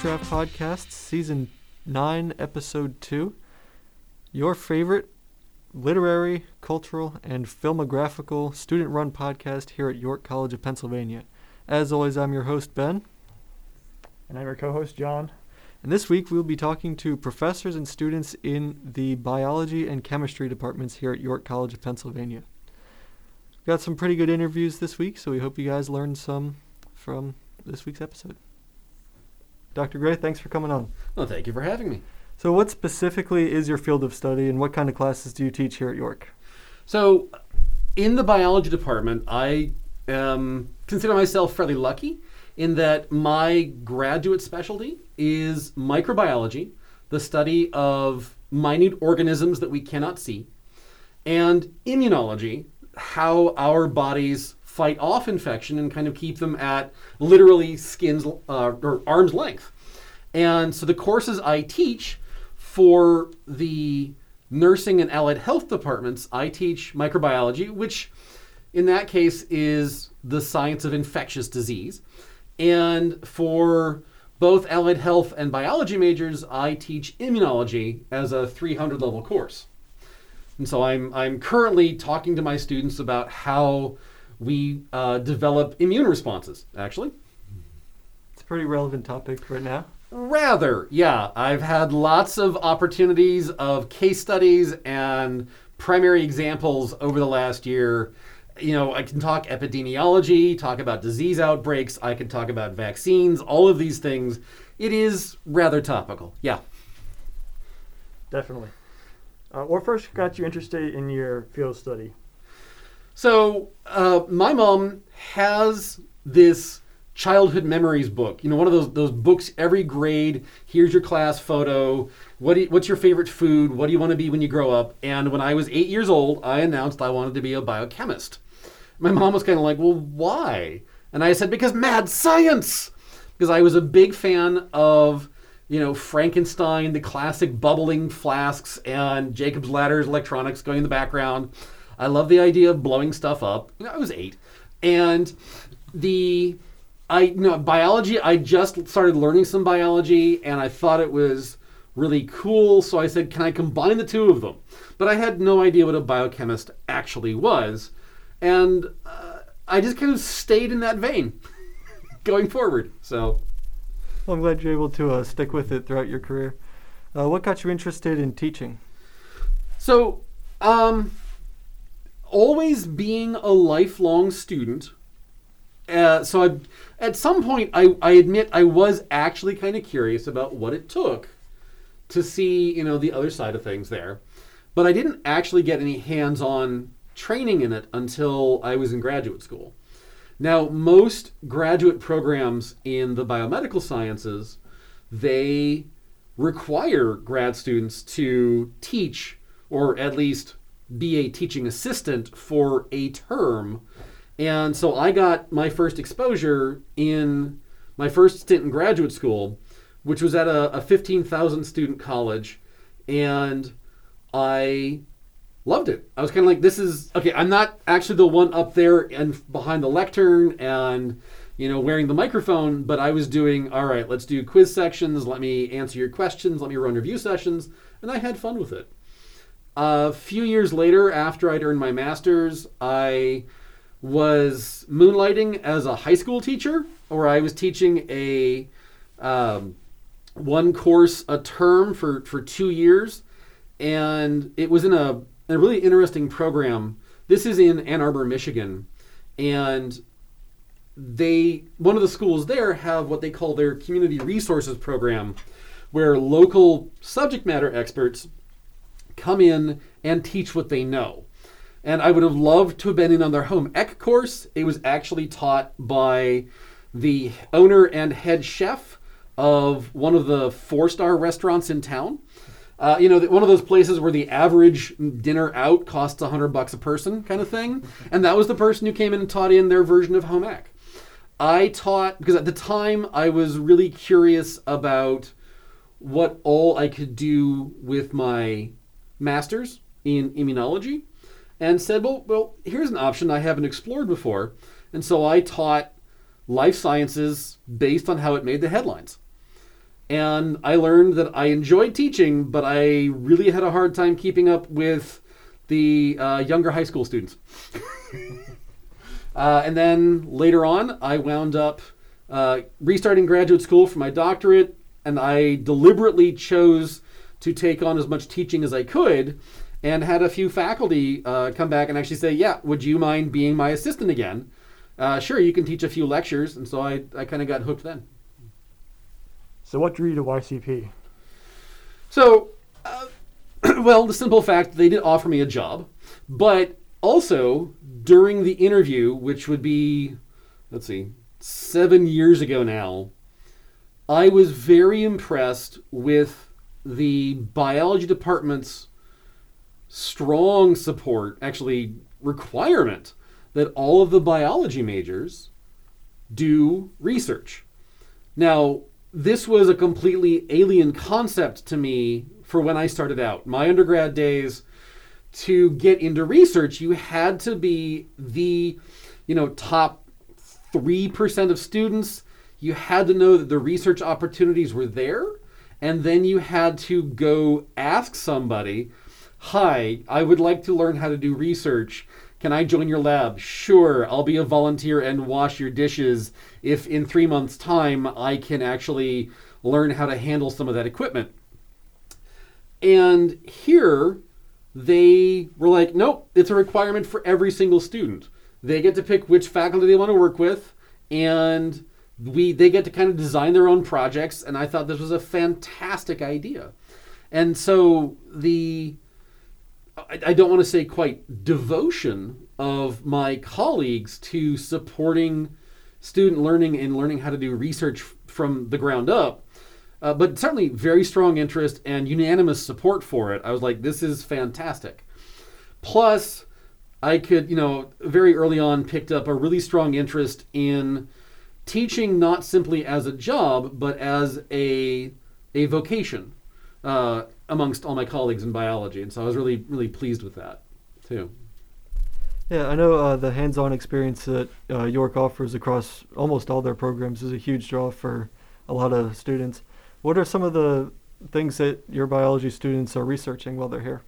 Draft Podcast, Season 9, Episode 2. Your favorite literary, cultural, and filmographical student run podcast here at York College of Pennsylvania. As always, I'm your host, Ben. And I'm your co host, John. And this week we'll be talking to professors and students in the biology and chemistry departments here at York College of Pennsylvania. We've got some pretty good interviews this week, so we hope you guys learned some from this week's episode. Dr. Gray, thanks for coming on. Well, thank you for having me. So, what specifically is your field of study, and what kind of classes do you teach here at York? So, in the biology department, I um, consider myself fairly lucky in that my graduate specialty is microbiology, the study of minute organisms that we cannot see, and immunology, how our bodies fight off infection and kind of keep them at literally skin's uh, or arm's length. And so the courses I teach for the nursing and allied health departments, I teach microbiology, which in that case is the science of infectious disease. And for both allied health and biology majors, I teach immunology as a 300 level course. And so I'm, I'm currently talking to my students about how we uh, develop immune responses, actually. It's a pretty relevant topic right now. Rather, yeah. I've had lots of opportunities of case studies and primary examples over the last year. You know, I can talk epidemiology, talk about disease outbreaks, I can talk about vaccines, all of these things. It is rather topical, yeah. Definitely. Uh, what first got you interested in your field study? So, uh, my mom has this childhood memories book. You know, one of those those books every grade. Here's your class photo. What you, what's your favorite food? What do you want to be when you grow up? And when I was eight years old, I announced I wanted to be a biochemist. My mom was kind of like, "Well, why?" And I said, "Because mad science." Because I was a big fan of you know, Frankenstein, the classic bubbling flasks, and Jacob's Ladder's electronics going in the background. I love the idea of blowing stuff up. I was eight, and the I you know biology. I just started learning some biology, and I thought it was really cool. So I said, "Can I combine the two of them?" But I had no idea what a biochemist actually was, and uh, I just kind of stayed in that vein going forward. So. Well, I'm glad you're able to uh, stick with it throughout your career. Uh, what got you interested in teaching? So, um, always being a lifelong student. Uh, so I, at some point, I, I admit I was actually kind of curious about what it took to see, you know, the other side of things there. But I didn't actually get any hands-on training in it until I was in graduate school. Now, most graduate programs in the biomedical sciences, they require grad students to teach or at least be a teaching assistant for a term. And so I got my first exposure in my first stint in graduate school, which was at a, a 15,000 student college. And I loved it. I was kind of like, this is okay. I'm not actually the one up there and behind the lectern and you know wearing the microphone, but I was doing all right. Let's do quiz sections. Let me answer your questions. Let me run review sessions, and I had fun with it. A few years later, after I'd earned my master's, I was moonlighting as a high school teacher, or I was teaching a um, one course a term for for two years, and it was in a a really interesting program. This is in Ann Arbor, Michigan, and they one of the schools there have what they call their community resources program, where local subject matter experts come in and teach what they know. And I would have loved to have been in on their home ec course. It was actually taught by the owner and head chef of one of the four star restaurants in town. Uh, you know, one of those places where the average dinner out costs a hundred bucks a person, kind of thing. And that was the person who came in and taught in their version of home ec. I taught because at the time I was really curious about what all I could do with my master's in immunology, and said, well, well, here's an option I haven't explored before. And so I taught life sciences based on how it made the headlines. and I learned that I enjoyed teaching, but I really had a hard time keeping up with the uh, younger high school students. uh, and then later on, I wound up uh, restarting graduate school for my doctorate, and I deliberately chose to take on as much teaching as I could. And had a few faculty uh, come back and actually say, "Yeah, would you mind being my assistant again? Uh, sure, you can teach a few lectures." And so I, I kind of got hooked then. So what drew you to YCP? So, uh, well, the simple fact they did offer me a job, but also during the interview, which would be, let's see, seven years ago now, I was very impressed with the biology department's strong support, actually, requirement that all of the biology majors do research. Now, this was a completely alien concept to me for when I started out. My undergrad days, to get into research, you had to be the, you know, top 3% of students. You had to know that the research opportunities were there. And then you had to go ask somebody, Hi, I would like to learn how to do research. Can I join your lab? Sure, I'll be a volunteer and wash your dishes if in three months' time I can actually learn how to handle some of that equipment. And here, they were like, nope, it's a requirement for every single student. They get to pick which faculty they want to work with, and we they get to kind of design their own projects. And I thought this was a fantastic idea. And so the I, I don't want to say quite devotion of my colleagues to supporting student learning and learning how to do research from the ground up. Uh, but certainly very strong interest and unanimous support for it. I was like, this is fantastic. Plus, I could, you know, very early on picked up a really strong interest in teaching not simply as a job, but as a, a vocation uh, amongst all my colleagues in biology. And so I was really, really pleased with that, too. Yeah, I know uh, the hands-on experience that uh, York offers across almost all their programs is a huge draw for a lot of students. What are some of the things that your biology students are researching while they're here?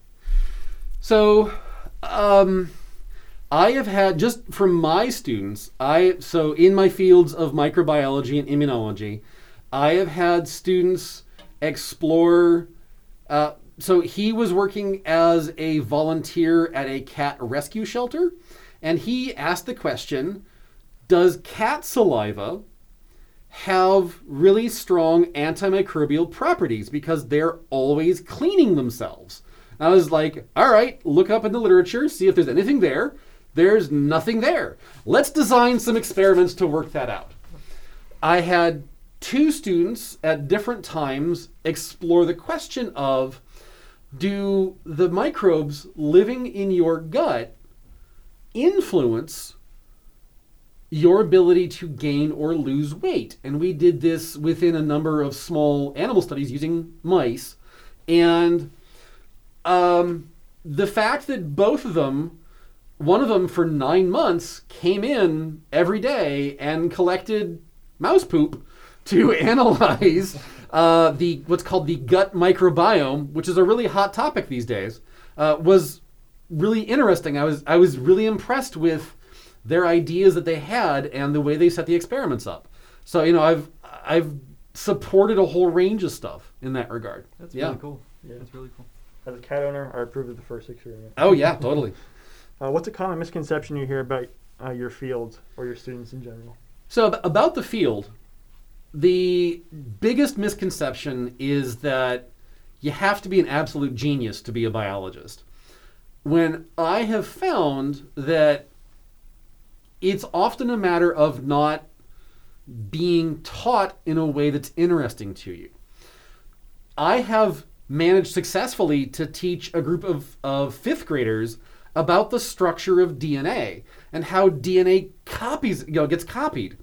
So, um, I have had just from my students, I so in my fields of microbiology and immunology, I have had students explore. Uh, so he was working as a volunteer at a cat rescue shelter, and he asked the question: Does cat saliva have really strong antimicrobial properties because they're always cleaning themselves? I was like, all right, look up in the literature, see if there's anything there. There's nothing there. Let's design some experiments to work that out. I had two students at different times explore the question of do the microbes living in your gut influence your ability to gain or lose weight? And we did this within a number of small animal studies using mice. And um, the fact that both of them, one of them for nine months, came in every day and collected mouse poop to analyze uh, the what's called the gut microbiome, which is a really hot topic these days, uh, was really interesting. I was I was really impressed with their ideas that they had and the way they set the experiments up. So you know I've I've supported a whole range of stuff in that regard. That's yeah. really cool. Yeah. That's really cool. As a cat owner, I approve of the first experiment. Oh yeah, totally. Uh, what's a common misconception you hear about uh, your field or your students in general? So about the field, the biggest misconception is that you have to be an absolute genius to be a biologist. When I have found that it's often a matter of not being taught in a way that's interesting to you. I have managed successfully to teach a group of, of fifth graders about the structure of DNA and how DNA copies, you know, gets copied.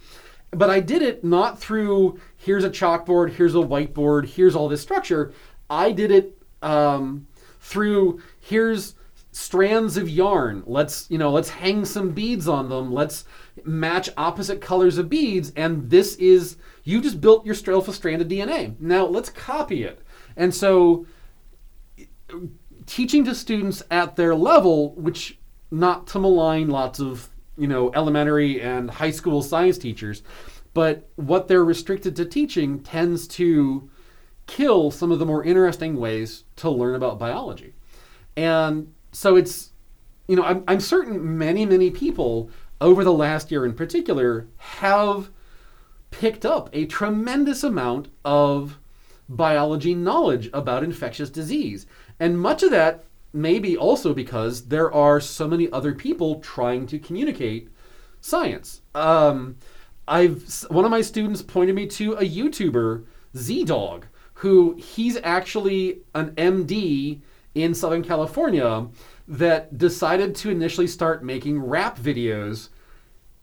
But I did it not through here's a chalkboard, here's a whiteboard, here's all this structure. I did it um, through here's strands of yarn. Let's, you know, let's hang some beads on them. Let's match opposite colors of beads. And this is, you just built your alpha strand of DNA. Now let's copy it. And so teaching to students at their level, which not to malign lots of, you know, elementary and high school science teachers, but what they're restricted to teaching tends to kill some of the more interesting ways to learn about biology. And so it's, you know, I'm, I'm certain many, many people over the last year in particular have picked up a tremendous amount of biology knowledge about infectious disease. And much of that may be also because there are so many other people trying to communicate science. Um, I've one of my students pointed me to a YouTuber, ZDogg, who he's actually an MD in Southern California that decided to initially start making rap videos,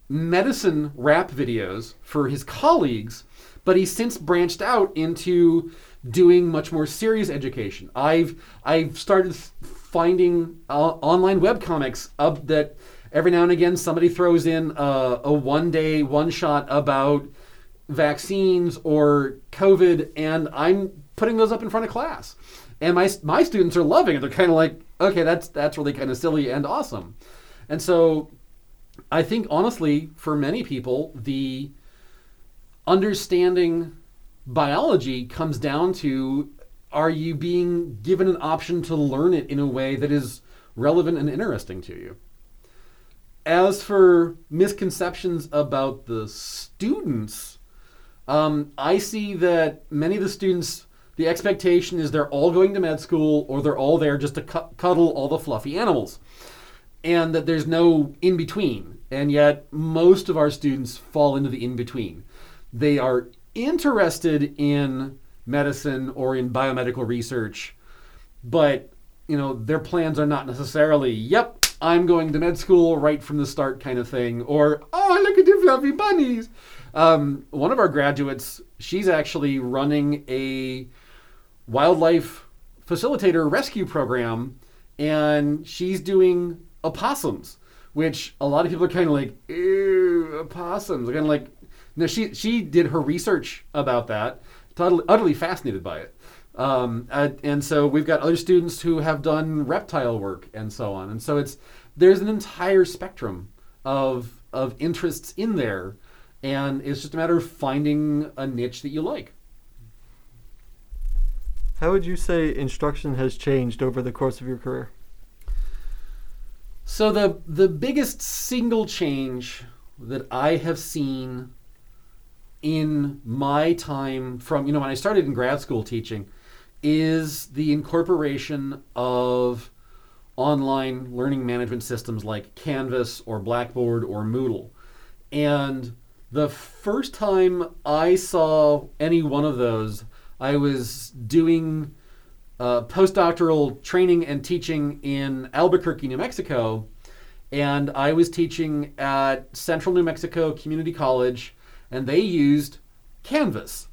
medicine rap videos for his colleagues, but he's since branched out into doing much more serious education. I've I've started finding uh, online web comics up that every now and again somebody throws in a, a one day one shot about vaccines or COVID, and I'm putting those up in front of class. And my, my students are loving it. They're kind of like, okay, that's, that's really kind of silly and awesome. And so I think, honestly, for many people, the understanding biology comes down to are you being given an option to learn it in a way that is relevant and interesting to you? As for misconceptions about the students, um, I see that many of the students, the expectation is they're all going to med school or they're all there just to cu- cuddle all the fluffy animals, and that there's no in between. And yet, most of our students fall into the in between. They are interested in medicine or in biomedical research, but you know their plans are not necessarily, "Yep, I'm going to med school right from the start," kind of thing, or "Oh, look at the fluffy bunnies." Um, one of our graduates, she's actually running a wildlife facilitator rescue program, and she's doing opossums, which a lot of people are kind of like, ew, opossums. Kind of like, no, she she did her research about that, totally, utterly fascinated by it. Um, and, and so we've got other students who have done reptile work and so on, and so it's there's an entire spectrum of of interests in there and it's just a matter of finding a niche that you like. How would you say instruction has changed over the course of your career? So the the biggest single change that I have seen in my time from you know when I started in grad school teaching is the incorporation of online learning management systems like Canvas or Blackboard or Moodle. And the first time I saw any one of those, I was doing uh, postdoctoral training and teaching in Albuquerque, New Mexico. And I was teaching at Central New Mexico Community College, and they used Canvas.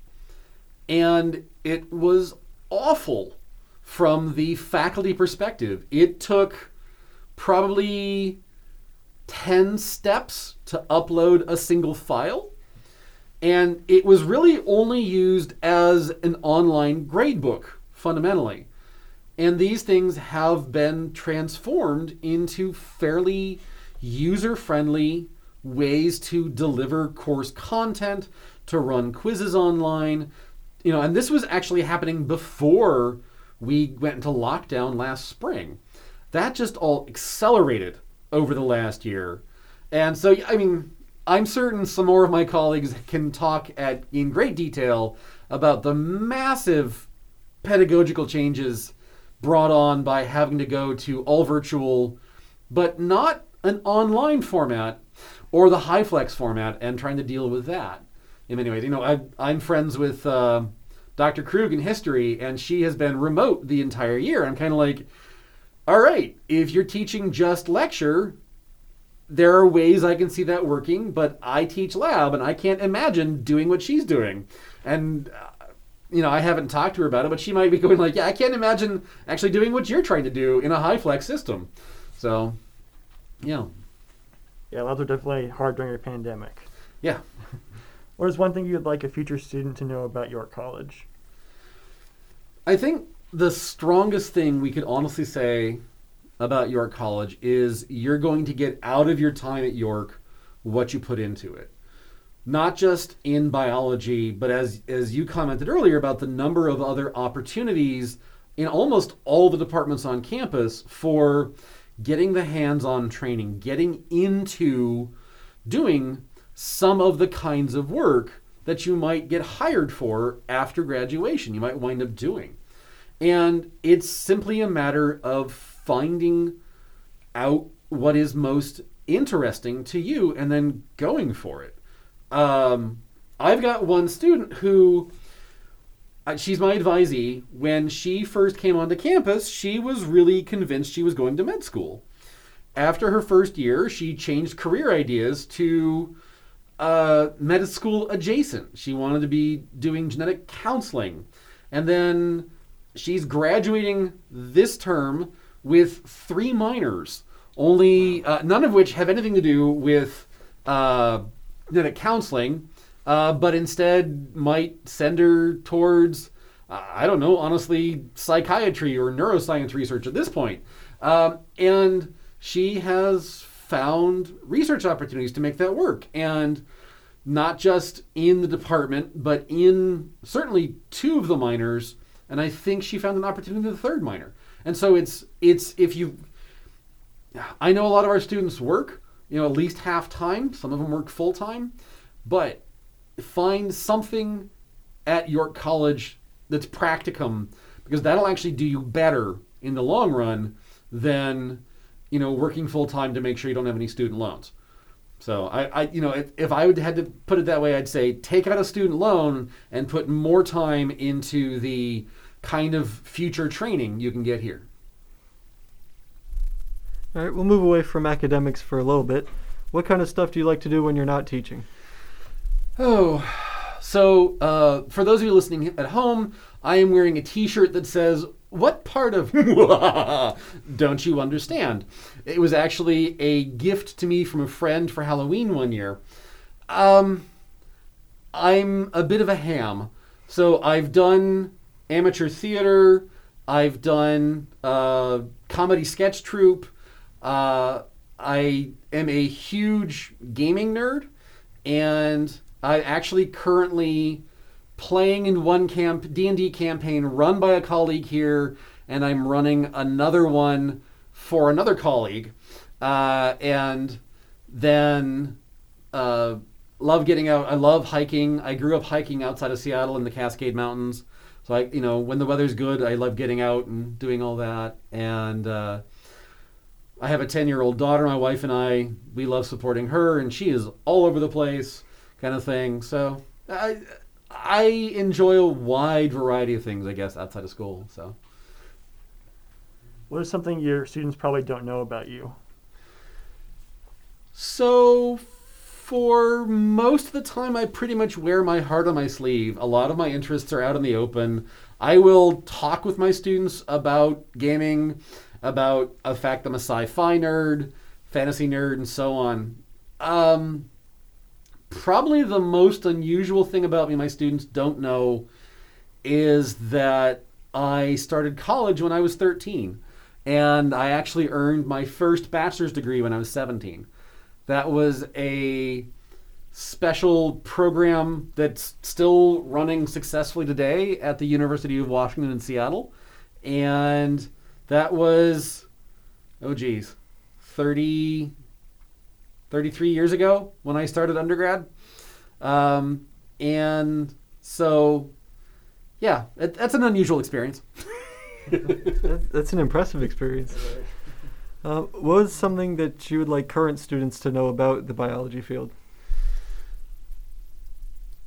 And it was awful from the faculty perspective. It took probably 10 steps to upload a single file. And it was really only used as an online gradebook, fundamentally. And these things have been transformed into fairly user friendly ways to deliver course content, to run quizzes online. You know, and this was actually happening before we went into lockdown last spring. That just all accelerated over the last year. And so, I mean, I'm certain some more of my colleagues can talk at in great detail about the massive pedagogical changes brought on by having to go to all virtual, but not an online format or the high flex format, and trying to deal with that. In many ways, you know, I, am friends with uh, Dr. Krug in history, and she has been remote the entire year. I'm kind of like, all right, if you're teaching just lecture, there are ways I can see that working, but I teach lab and I can't imagine doing what she's doing. And, uh, you know, I haven't talked to her about it, but she might be going like, "Yeah, I can't imagine actually doing what you're trying to do in a high flex system." So, yeah, Yeah, labs are definitely hard during a pandemic. yeah. What is one thing you'd like a future student to know about York College? I think the strongest thing we could honestly say about York College is you're going to get out of your time at York what you put into it. Not just in biology, but as as you commented earlier about the number of other opportunities in almost all the departments on campus for getting the hands-on training, getting into doing some of the kinds of work that you might get hired for after graduation. You might wind up doing. And it's simply a matter of finding out what is most interesting to you and then going for it. Um, I've got one student who, she's my advisee. When she first came onto campus, she was really convinced she was going to med school. After her first year, she changed career ideas to uh, med school adjacent. She wanted to be doing genetic counseling. And then she's graduating this term with three minors, only uh, none of which have anything to do with uh, genetic counseling, uh, but instead might send her towards, uh, I don't know, honestly, psychiatry or neuroscience research at this point. Um, and she has found research opportunities to make that work. And not just in the department, but in certainly two of the minors, and I think she found an opportunity in the third minor. And so it's it's if you I know a lot of our students work, you know, at least half time, some of them work full time, but find something at York College that's practicum because that'll actually do you better in the long run than you know working full time to make sure you don't have any student loans. So I, I you know, if, if I would had to put it that way, I'd say take out a student loan and put more time into the kind of future training you can get here. All right, we'll move away from academics for a little bit. What kind of stuff do you like to do when you're not teaching? Oh, so uh, for those of you listening at home, I am wearing a T-shirt that says what part of don't you understand? It was actually a gift to me from a friend for Halloween one year. Um, I'm a bit of a ham. So I've done amateur theater, I've done uh, comedy sketch troupe, uh, I am a huge gaming nerd, and I actually currently playing in one camp D&D campaign run by a colleague here and I'm running another one for another colleague. Uh, and then uh, love getting out I love hiking. I grew up hiking outside of Seattle in the Cascade Mountains. So I you know when the weather's good I love getting out and doing all that. And uh, I have a 10 year old daughter. My wife and I we love supporting her and she is all over the place kind of thing so I I enjoy a wide variety of things, I guess, outside of school. So, What is something your students probably don't know about you? so for most of the time, I pretty much wear my heart on my sleeve. A lot of my interests are out in the open. I will talk with my students about gaming, about the fact I'm a sci-fi nerd, fantasy nerd, and so on. Um, probably the most unusual thing about me my students don't know is that I started college when I was 13 and I actually earned my first bachelor's degree when I was 17. That was a special program that's still running successfully today at the University of Washington in Seattle. And that was, oh geez, 30, 33 years ago when I started undergrad. Um, and so, yeah, it, that's an unusual experience. That, that's an impressive experience. Uh, what was something that you would like current students to know about the biology field?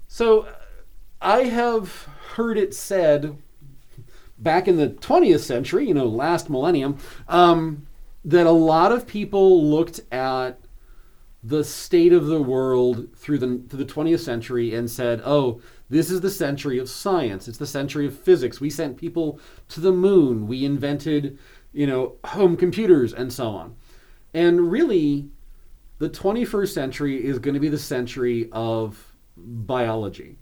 So, uh, I have heard it said back in the 20th century, you know, last millennium, um, that a lot of people looked at the state of the world through the through the 20th century and said, "Oh, this is the century of science. It's the century of physics. We sent people to the moon. We invented, you know, home computers and so on." And really, the 21st century is going to be the century of biology.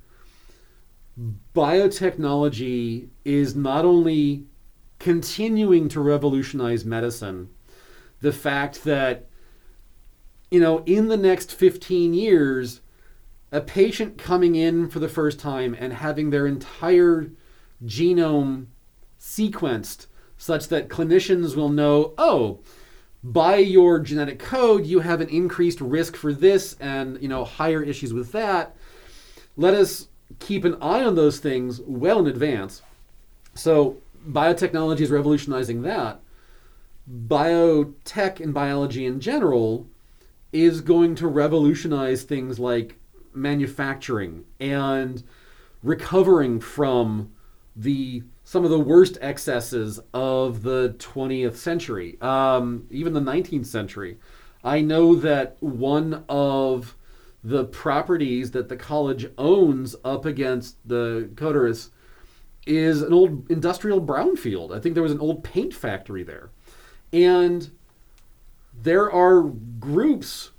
Biotechnology is not only continuing to revolutionize medicine, the fact that, you know, in the next 15 years, a patient coming in for the first time and having their entire genome sequenced such that clinicians will know, oh, by your genetic code, you have an increased risk for this and, you know, higher issues with that. Let us keep an eye on those things well in advance. So, biotechnology is revolutionizing that. Biotech and biology in general is going to revolutionize things like manufacturing and recovering from the some of the worst excesses of the 20th century, um, even the 19th century. I know that one of the properties that the college owns up against the Codorus is an old industrial brownfield. I think there was an old paint factory there. And there are groups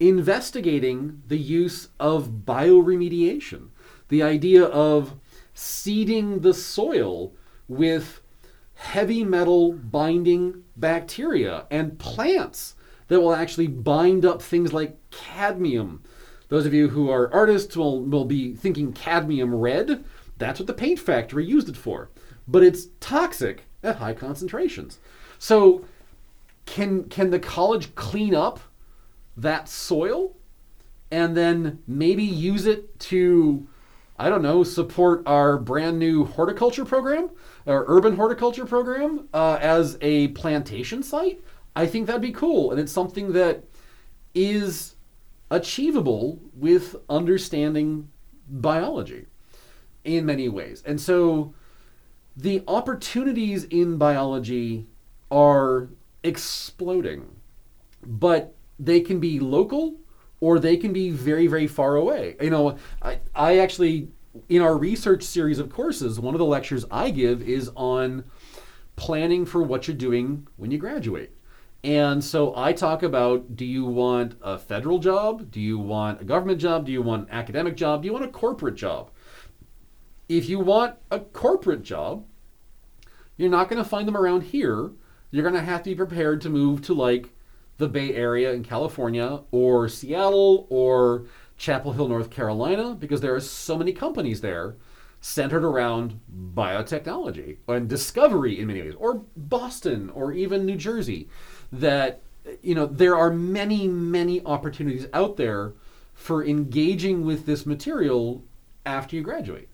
investigating the use of bioremediation, the idea of seeding the soil with heavy metal binding bacteria and plants that will actually bind up things like cadmium. Those of you who are artists will, will be thinking cadmium red. That's what the paint factory used it for. But it's toxic at high concentrations. So, can, can the college clean up that soil and then maybe use it to I don't know, support our brand new horticulture program, our urban horticulture program, uh, as a plantation site, I think that'd be cool. And it's something that is achievable with understanding biology in many ways. And so the opportunities in biology are exploding, but they can be local or they can be very, very far away. You know, I, I actually, in our research series of courses, one of the lectures I give is on planning for what you're doing when you graduate. And so I talk about do you want a federal job? Do you want a government job? Do you want an academic job? Do you want a corporate job? If you want a corporate job, you're not going to find them around here. You're going to have to be prepared to move to like the Bay Area in California or Seattle or Chapel Hill, North Carolina, because there are so many companies there centered around biotechnology and discovery in many ways, or Boston or even New Jersey, that you know there are many, many opportunities out there for engaging with this material after you graduate.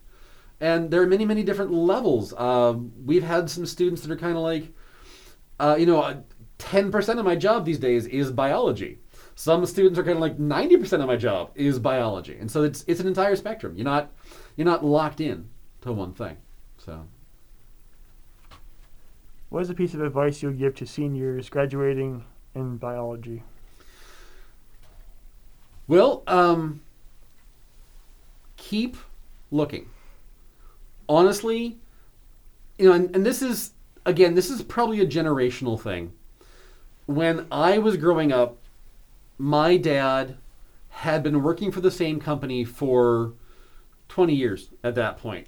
And there are many, many different levels. Uh, we've had some students that are kind of like, uh, you know, 10% of my job these days is biology. Some students are kind of like 90% of my job is biology. And so it's it's an entire spectrum. You're not you're not locked in to one thing. So What is a piece of advice you would give to seniors graduating in biology? Well, um, keep looking. Honestly, you know, and, and this is again, this is probably a generational thing when I was growing up, my dad had been working for the same company for 20 years at that point.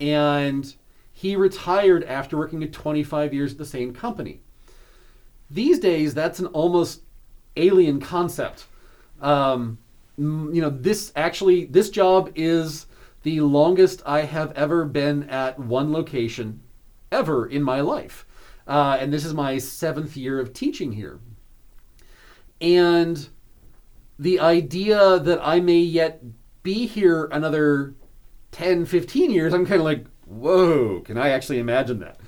And he retired after working at 25 years at the same company. These days, that's an almost alien concept. Um, you know, this actually, this job is the longest I have ever been at one location ever in my life. Uh, and this is my seventh year of teaching here. And the idea that I may yet be here another 10, 15 years, I'm kind of like, whoa, can I actually imagine that?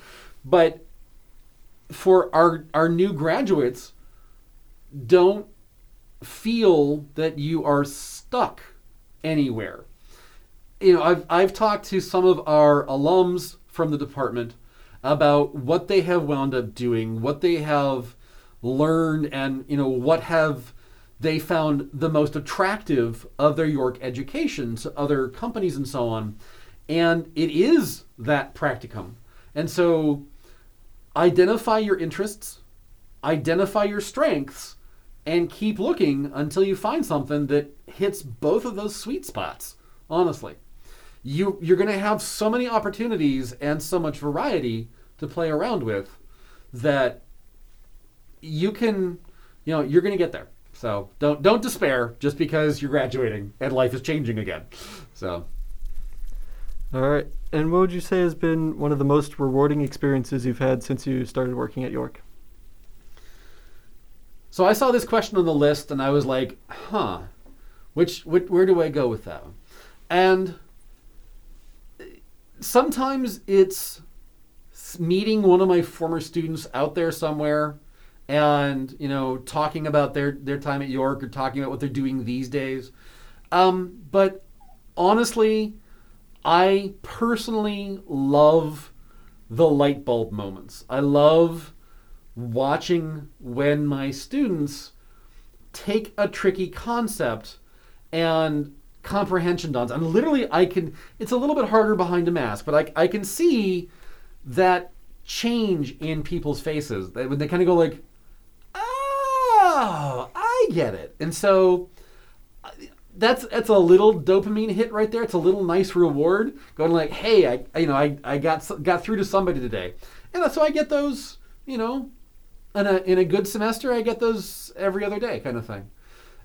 But for our, our new graduates, don't feel that you are stuck anywhere. You know, I've, I've talked to some of our alums from the department about what they have wound up doing, what they have learned, and you know what have they found the most attractive of their York education to other companies and so on. And it is that practicum. And so identify your interests, identify your strengths, and keep looking until you find something that hits both of those sweet spots, honestly. You, you're going to have so many opportunities and so much variety to play around with that you can, you know, you're going to get there. So don't don't despair just because you're graduating and life is changing again. So All right. And what would you say has been one of the most rewarding experiences you've had since you started working at York? so I saw this question on the list and I was like, huh, which, which where do I go with that? And eh, sometimes it's meeting one of my former students out there somewhere and you know talking about their their time at York or talking about what they're doing these days. Um, but honestly, I personally love the light bulb moments. I love watching when my students take a tricky concept and comprehension dawns. I'm literally, I can, it's a little bit harder behind a mask, but I, I can see that change in people's faces. They, they kind of go like, oh, I get it. And so uh, that's that's a little dopamine hit right there. It's a little nice reward going like, hey, I, I- you know I, I got got through to somebody today, and so I get those you know in a in a good semester I get those every other day kind of thing,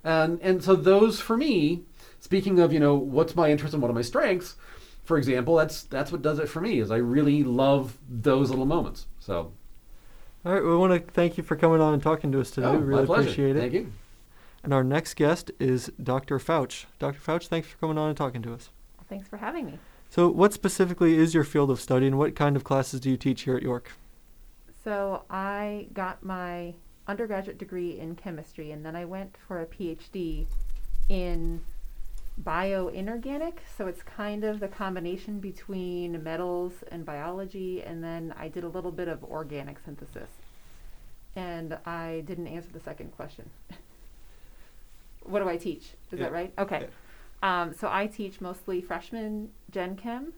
and and so those for me, speaking of you know what's my interest and what are my strengths, for example, that's that's what does it for me is I really love those little moments. So All right. We want to thank you for coming on and talking to us today. oh, we really my pleasure. appreciate it. Thank you. And our next guest is Dr. Fouch. Dr. Fouch, thanks for coming on and talking to us. Thanks for having me. So, what specifically is your field of study and what kind of classes do you teach here at York? So I got my undergraduate degree in chemistry, and then I went for a PhD in bioinorganic. So it's kind of the combination between metals and biology, and then I did a little bit of organic synthesis. And I didn't answer the second question. what do I teach? Is Yeah. that right? Okay. Um, so I teach mostly freshman Gen Chem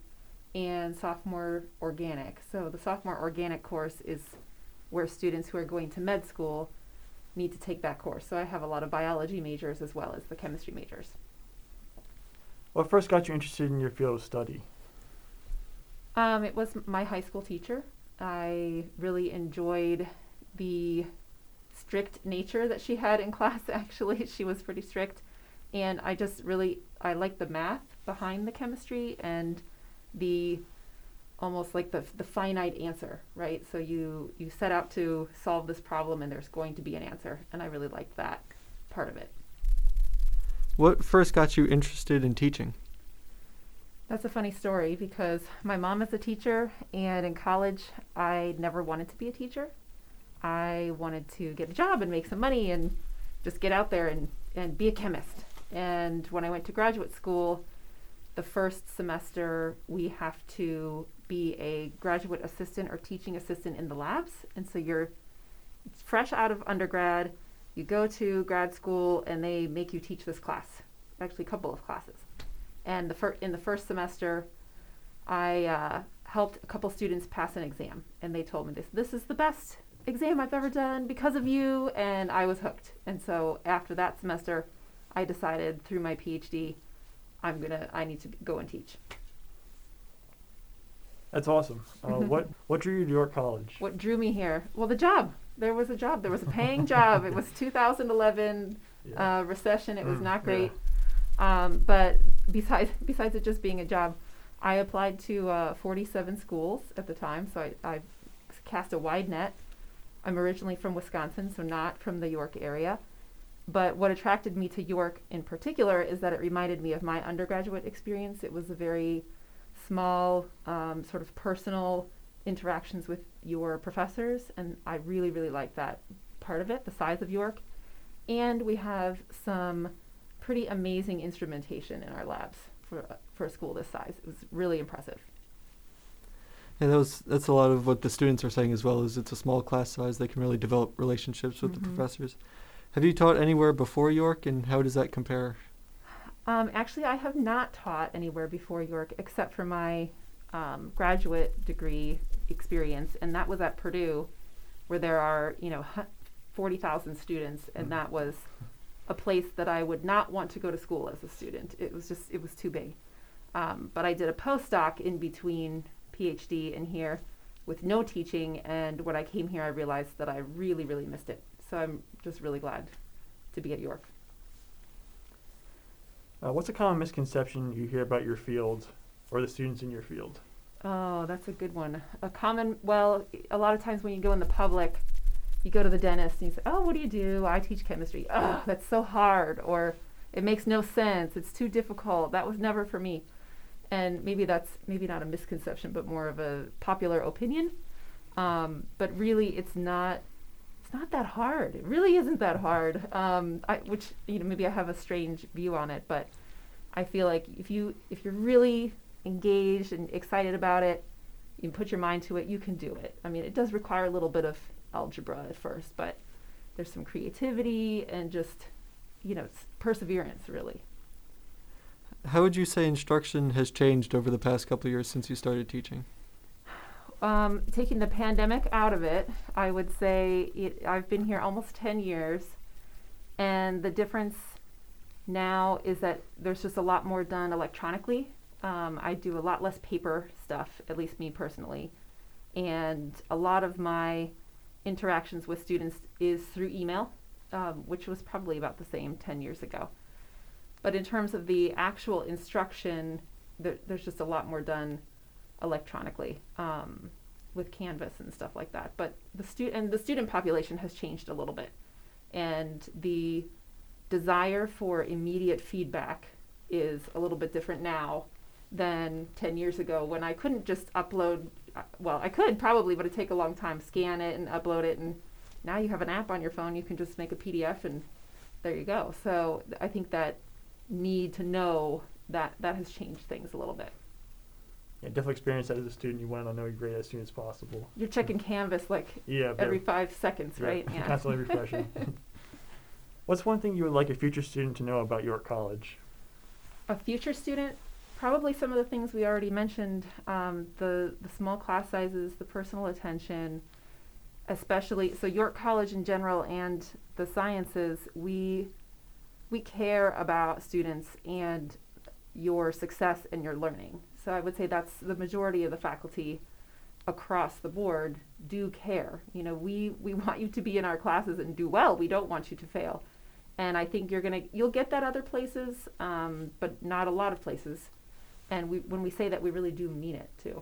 and sophomore organic. So the sophomore organic course is where students who are going to med school need to take that course. So I have a lot of biology majors as well as the chemistry majors. What first got you interested in your field of study? Um, it was my high school teacher. I really enjoyed the strict nature that she had in class. Actually, she was pretty strict, and I just really I liked the math behind the chemistry and the almost like the the finite answer, right? So you you set out to solve this problem, and there's going to be an answer, and I really liked that part of it. What first got you interested in teaching? That's a funny story because my mom is a teacher, and in college, I never wanted to be a teacher. I wanted to get a job and make some money and just get out there and, and be a chemist. And when I went to graduate school, the first semester, we have to be a graduate assistant or teaching assistant in the labs. And so you're fresh out of undergrad, you go to grad school, and they make you teach this class, actually, a couple of classes and the fir- in the first semester, I uh, helped a couple students pass an exam, and they told me this: "This is the best exam I've ever done because of you," and I was hooked. And so after that semester, I decided through my PhD, I'm gonna I need to go and teach. That's awesome. Uh, what what drew you to York College? What drew me here? Well, the job. There was a job. There was a paying job. It was 2011 Yeah. uh, recession. It was Mm, not yeah. great. Um, but besides besides it just being a job, I applied to uh, 47 schools at the time, so I, I cast a wide net. I'm originally from Wisconsin, so not from the York area. But what attracted me to York in particular is that it reminded me of my undergraduate experience. It was a very small, um, sort of personal interactions with your professors, and I really, really like that part of it, the size of York. And we have some pretty amazing instrumentation in our labs for for a school this size. It was really impressive. Yeah, that was, that's a lot of what the students are saying as well. Is it's a small class size. They can really develop relationships with Mhm. the professors. Have you taught anywhere before York, and how does that compare? Um, actually, I have not taught anywhere before York except for my um, graduate degree experience, and that was at Purdue, where there are you know forty thousand students, and that was a place that I would not want to go to school as a student. It was just it was too big. Um, but I did a postdoc in between PhD and here, with no teaching, and when I came here, I realized that I really really missed it. So I'm just really glad to be at York. Uh, what's a common misconception you hear about your field or the students in your field? Oh, that's a good one. A common, well, a lot of times when you go in the public, you go to the dentist and you say, "Oh, what do you do? I teach chemistry." Oh, that's so hard, or it makes no sense. It's too difficult. That was never for me. And maybe that's maybe not a misconception, but more of a popular opinion. Um, but really, it's not. It's not that hard. It really isn't that hard. Um, I, which you know, maybe I have a strange view on it, but I feel like if you if you're really engaged and excited about it, you put your mind to it, you can do it. I mean, it does require a little bit of algebra at first, but there's some creativity and just, you know, perseverance, really. How would you say instruction has changed over the past couple of years since you started teaching? Um, taking the pandemic out of it, I would say it, I've been here almost 10 years, and the difference now is that there's just a lot more done electronically. Um, I do a lot less paper stuff, at least me personally, and a lot of my interactions with students is through email, um, which was probably about the same 10 years ago. But in terms of the actual instruction, there, there's just a lot more done electronically um, with Canvas and stuff like that. But the stu- and the student population has changed a little bit, and the desire for immediate feedback is a little bit different now than 10 years ago when I couldn't just upload. uh, Well, I could probably, but it'd take a long time. Scan it and upload it, and now you have an app on your phone. You can just make a PDF, and there you go. So I think that need to know that that has changed things a little bit. Yeah, definitely experience that as a student. You want to know your grade as soon as possible. You're checking Canvas like Yeah, every five seconds, yeah, right? Yeah. constantly refreshing. What's one thing you would like a future student to know about York College? A future student, probably some of the things we already mentioned, um, the, the small class sizes, the personal attention, especially, so York College in general and the sciences, we, we care about students and your success and your learning. So I would say that's the majority of the faculty across the board do care. You know, we, we want you to be in our classes and do well. We don't want you to fail. And I think you're gonna you'll get that other places, um, but not a lot of places. And we when we say that, we really do mean it too.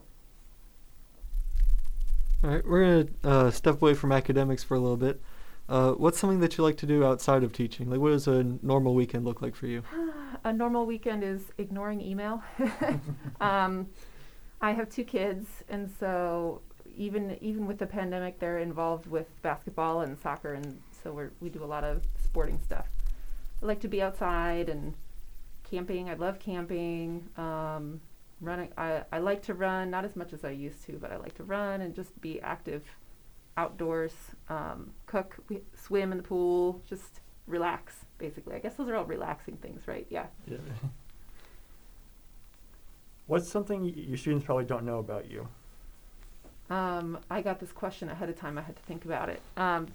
All right, we're gonna uh, step away from academics for a little bit. Uh, what's something that you like to do outside of teaching? Like, what does a normal weekend look like for you? a normal weekend is ignoring email. um, I have two kids, and so even even with the pandemic, they're involved with basketball and soccer, and so we we do a lot of sporting stuff. I like to be outside and camping. I love camping. Um, running. I, I like to run, not as much as I used to, but I like to run and just be active outdoors. Um, cook, swim in the pool, just relax. Basically, I guess those are all relaxing things, right? Yeah. Yeah. What's something y- your students probably don't know about you? Um, I got this question ahead of time. I had to think about it. Um,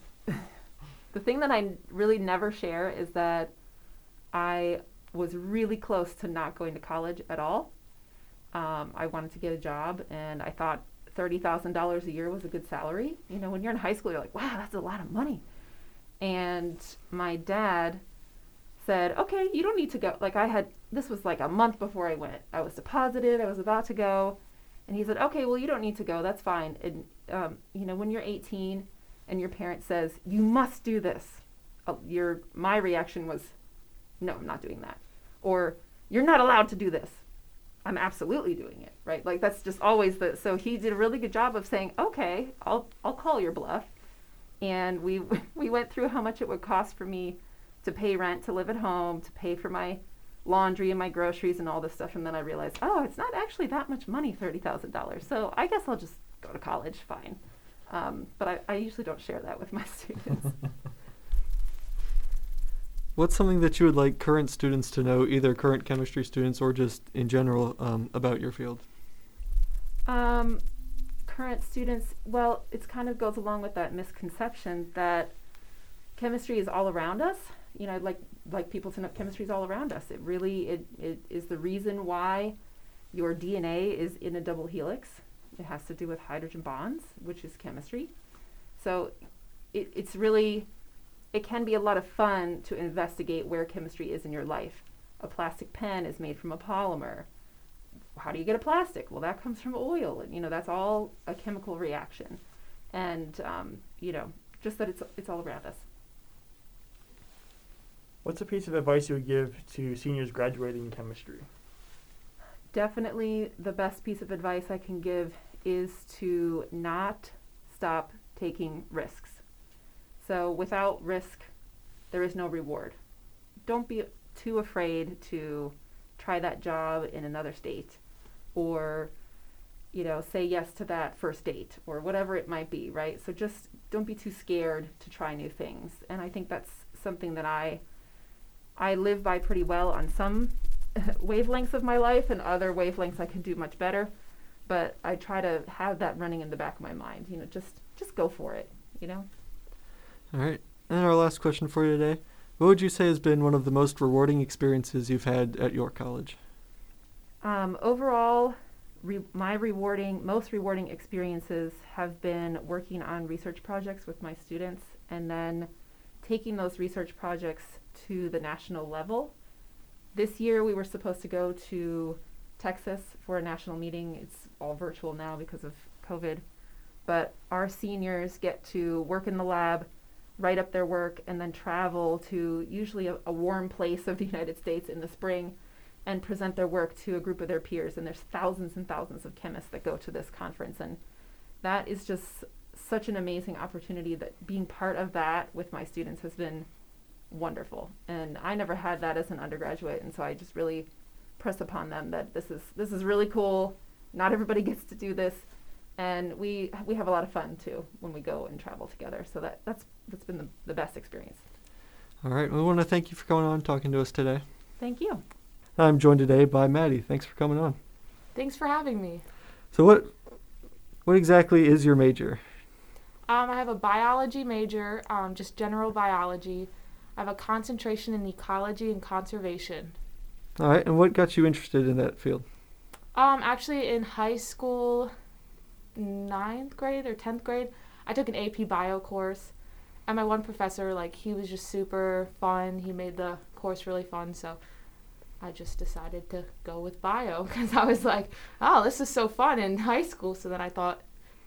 the thing that I really never share is that I was really close to not going to college at all. Um, I wanted to get a job, and I thought thirty thousand dollars a year was a good salary. You know, when you're in high school, you're like, "Wow, that's a lot of money." And my dad said, "Okay, you don't need to go." Like I had, this was like a month before I went. I was deposited. I was about to go, and he said, "Okay, well, you don't need to go. That's fine." And um, you know, when you're 18 and your parent says you must do this, uh, your my reaction was, "No, I'm not doing that," or "You're not allowed to do this." I'm absolutely doing it, right? Like that's just always the. So he did a really good job of saying, "Okay, I'll I'll call your bluff," and we we went through how much it would cost for me to pay rent, to live at home, to pay for my laundry and my groceries and all this stuff. And then I realized, oh, it's not actually that much money, $30,000. So I guess I'll just go to college, fine. Um, but I, I usually don't share that with my students. What's something that you would like current students to know, either current chemistry students or just in general, um, about your field? Um, current students, well, it kind of goes along with that misconception that chemistry is all around us. You know, like like people to know chemistry is all around us. It really it, it is the reason why your DNA is in a double helix. It has to do with hydrogen bonds, which is chemistry. So it, it's really it can be a lot of fun to investigate where chemistry is in your life. A plastic pen is made from a polymer how do you get a plastic? Well, that comes from oil, and you know that's all a chemical reaction, and um, you know just that it's it's all around us. What's a piece of advice you would give to seniors graduating in chemistry? Definitely, the best piece of advice I can give is to not stop taking risks. So without risk, there is no reward. Don't be too afraid to try that job in another state or you know say yes to that first date or whatever it might be right? So just don't be too scared to try new things. And i think that's something that i i live by pretty well on some wavelengths of my life and other wavelengths i can do much better. But i try to have that running in the back of my mind you know just just go for it you know all right and our last question for you today what would you say has been one of the most rewarding experiences you've had at york college um, overall, re- my rewarding, most rewarding experiences have been working on research projects with my students and then taking those research projects to the national level. This year, we were supposed to go to Texas for a national meeting. It's all virtual now because of COVID. But our seniors get to work in the lab, write up their work, and then travel to usually a, a warm place of the United States in the spring and present their work to a group of their peers. And there's thousands and thousands of chemists that go to this conference. And that is just such an amazing opportunity that being part of that with my students has been wonderful. And I never had that as an undergraduate. And so I just really press upon them that this is this is really cool. Not everybody gets to do this. And we we have a lot of fun too when we go and travel together. So that, that's that's been the, the best experience. All right. We want to thank you for coming on and talking to us today. Thank you. I'm joined today by Maddie. Thanks for coming on. Thanks for having me. So what what exactly is your major? Um, I have a biology major, um, just general biology. I have a concentration in ecology and conservation. All right, and what got you interested in that field? Um, actually, in high school, ninth grade or tenth grade, I took an AP Bio course, and my one professor, like, he was just super fun. He made the course really fun, so I just decided to go with bio because I was like, oh, this is so fun in high school. So then I thought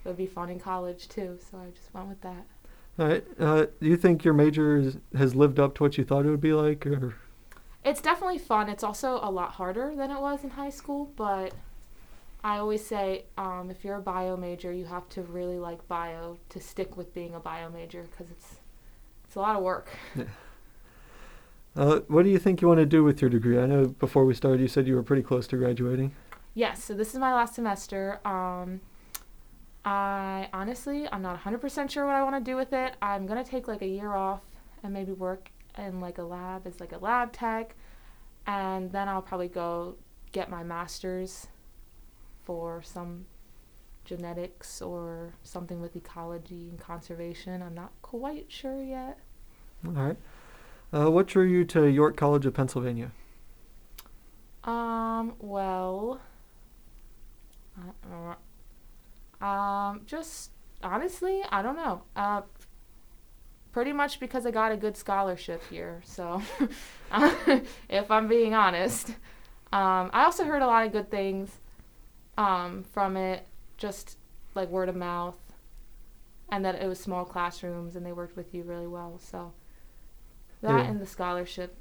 it would be fun in college too. So I just went with that. All right. Uh, do you think your major is, has lived up to what you thought it would be like, or? It's definitely fun. It's also a lot harder than it was in high school, but I always say um, if you're a bio major, you have to really like bio to stick with being a bio major because it's it's a lot of work. Yeah. Uh, what do you think you want to do with your degree? I know before we started you said you were pretty close to graduating. Yes, so this is my last semester. Um, I honestly, I'm not 100% sure what I want to do with it. I'm going to take like a year off and maybe work in like a lab as like a lab tech. And then I'll probably go get my master's for some genetics or something with ecology and conservation. I'm not quite sure yet. All right. Uh, what drew you to York College of Pennsylvania? Um, well, uh, um, just honestly, I don't know. Uh, pretty much because I got a good scholarship here. So, if I'm being honest, um, I also heard a lot of good things um, from it, just like word of mouth, and that it was small classrooms and they worked with you really well. So, that Yeah. and the scholarship.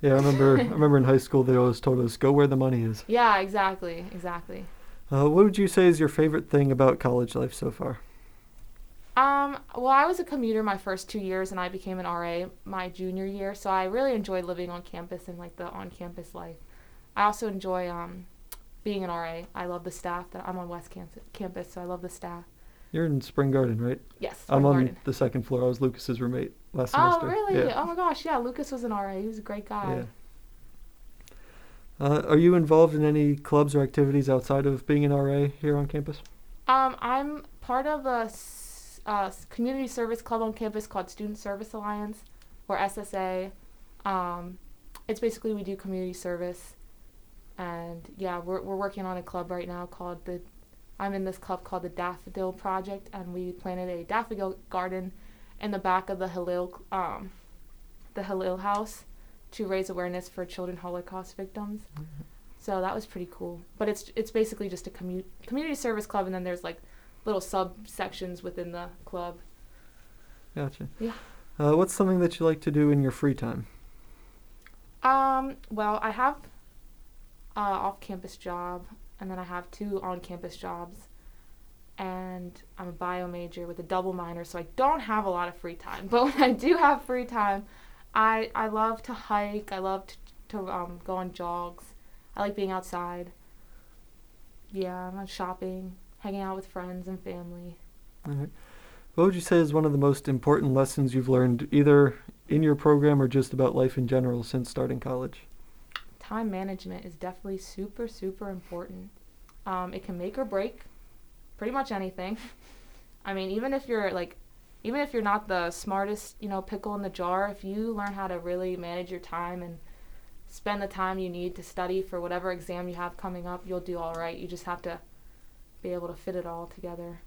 Yeah, I remember. I remember in high school they always told us, "Go where the money is." Yeah, exactly, exactly. Uh, what would you say is your favorite thing about college life so far? Um, well, I was a commuter my first two years, and I became an RA my junior year. So I really enjoyed living on campus and like the on-campus life. I also enjoy um, being an RA. I love the staff. That I'm on West Camp- campus, so I love the staff. You're in Spring Garden, right? Yes. Spring I'm on Garden. the second floor. I was Lucas's roommate last Oh, semester. Oh, really? Yeah. Oh my gosh, yeah. Lucas was an RA. He was a great guy. yeah. Uh, are you involved in any clubs or activities outside of being an RA here on campus? Um, I'm part of a uh, community service club on campus called Student Service Alliance, or SSA. Um, it's basically we do community service, and yeah, we're we're working on a club right now called the. I'm in this club called the Daffodil Project, and we planted a daffodil garden in the back of the Hillel um, the Hillel House to raise awareness for children Holocaust victims. So that was pretty cool. But it's it's basically just a commu- community service club, and then there's like little subsections within the club. Gotcha. Yeah. Uh, what's something that you like to do in your free time? Um, well, I have uh, off-campus job, and then I have two on-campus jobs, and I'm a bio major with a double minor, so I don't have a lot of free time. But when I do have free time, I I love to hike. I love to, to um, go on jogs. I like being outside. Yeah, I'm shopping, hanging out with friends and family. All right. What would you say is one of the most important lessons you've learned, either in your program or just about life in general, since starting college? Time management is definitely super super important. Um, it can make or break pretty much anything. I mean even if you're like even if you're not the smartest you know pickle in the jar if you learn how to really manage your time and spend the time you need to study for whatever exam you have coming up you'll do all right. You just have to be able to fit it all together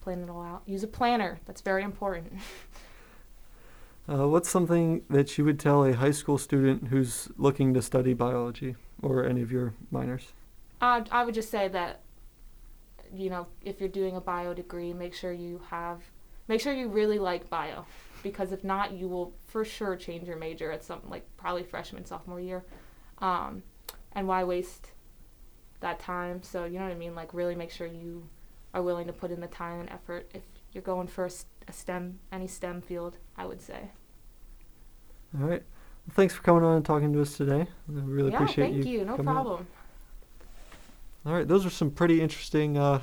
plan it all out. Use a planner. That's very important Uh, what's something that you would tell a high school student who's looking to study biology or any of your minors? I I would just say that, you know, if you're doing a bio degree, make sure you have, make sure you really like bio, because if not, you will for sure change your major at some like probably freshman sophomore year, um, and why waste that time? So you know what I mean. Like really make sure you are willing to put in the time and effort if you're going for a, s- a STEM any STEM field. I would say. All right. Well, thanks for coming on and talking to us today. I really yeah, appreciate thank you. you. No coming on. problem. All right. Those are some pretty interesting uh,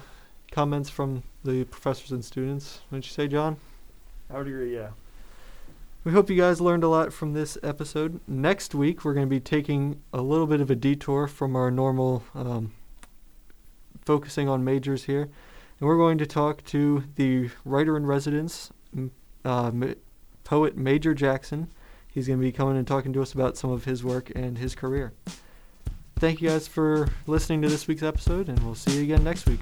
comments from the professors and students. Wouldn't you say, John? I would agree. Yeah. We hope you guys learned a lot from this episode. Next week, we're going to be taking a little bit of a detour from our normal um, focusing on majors here. And we're going to talk to the writer in residence, uh, poet Major Jackson. He's going to be coming and talking to us about some of his work and his career. Thank you guys for listening to this week's episode, and we'll see you again next week.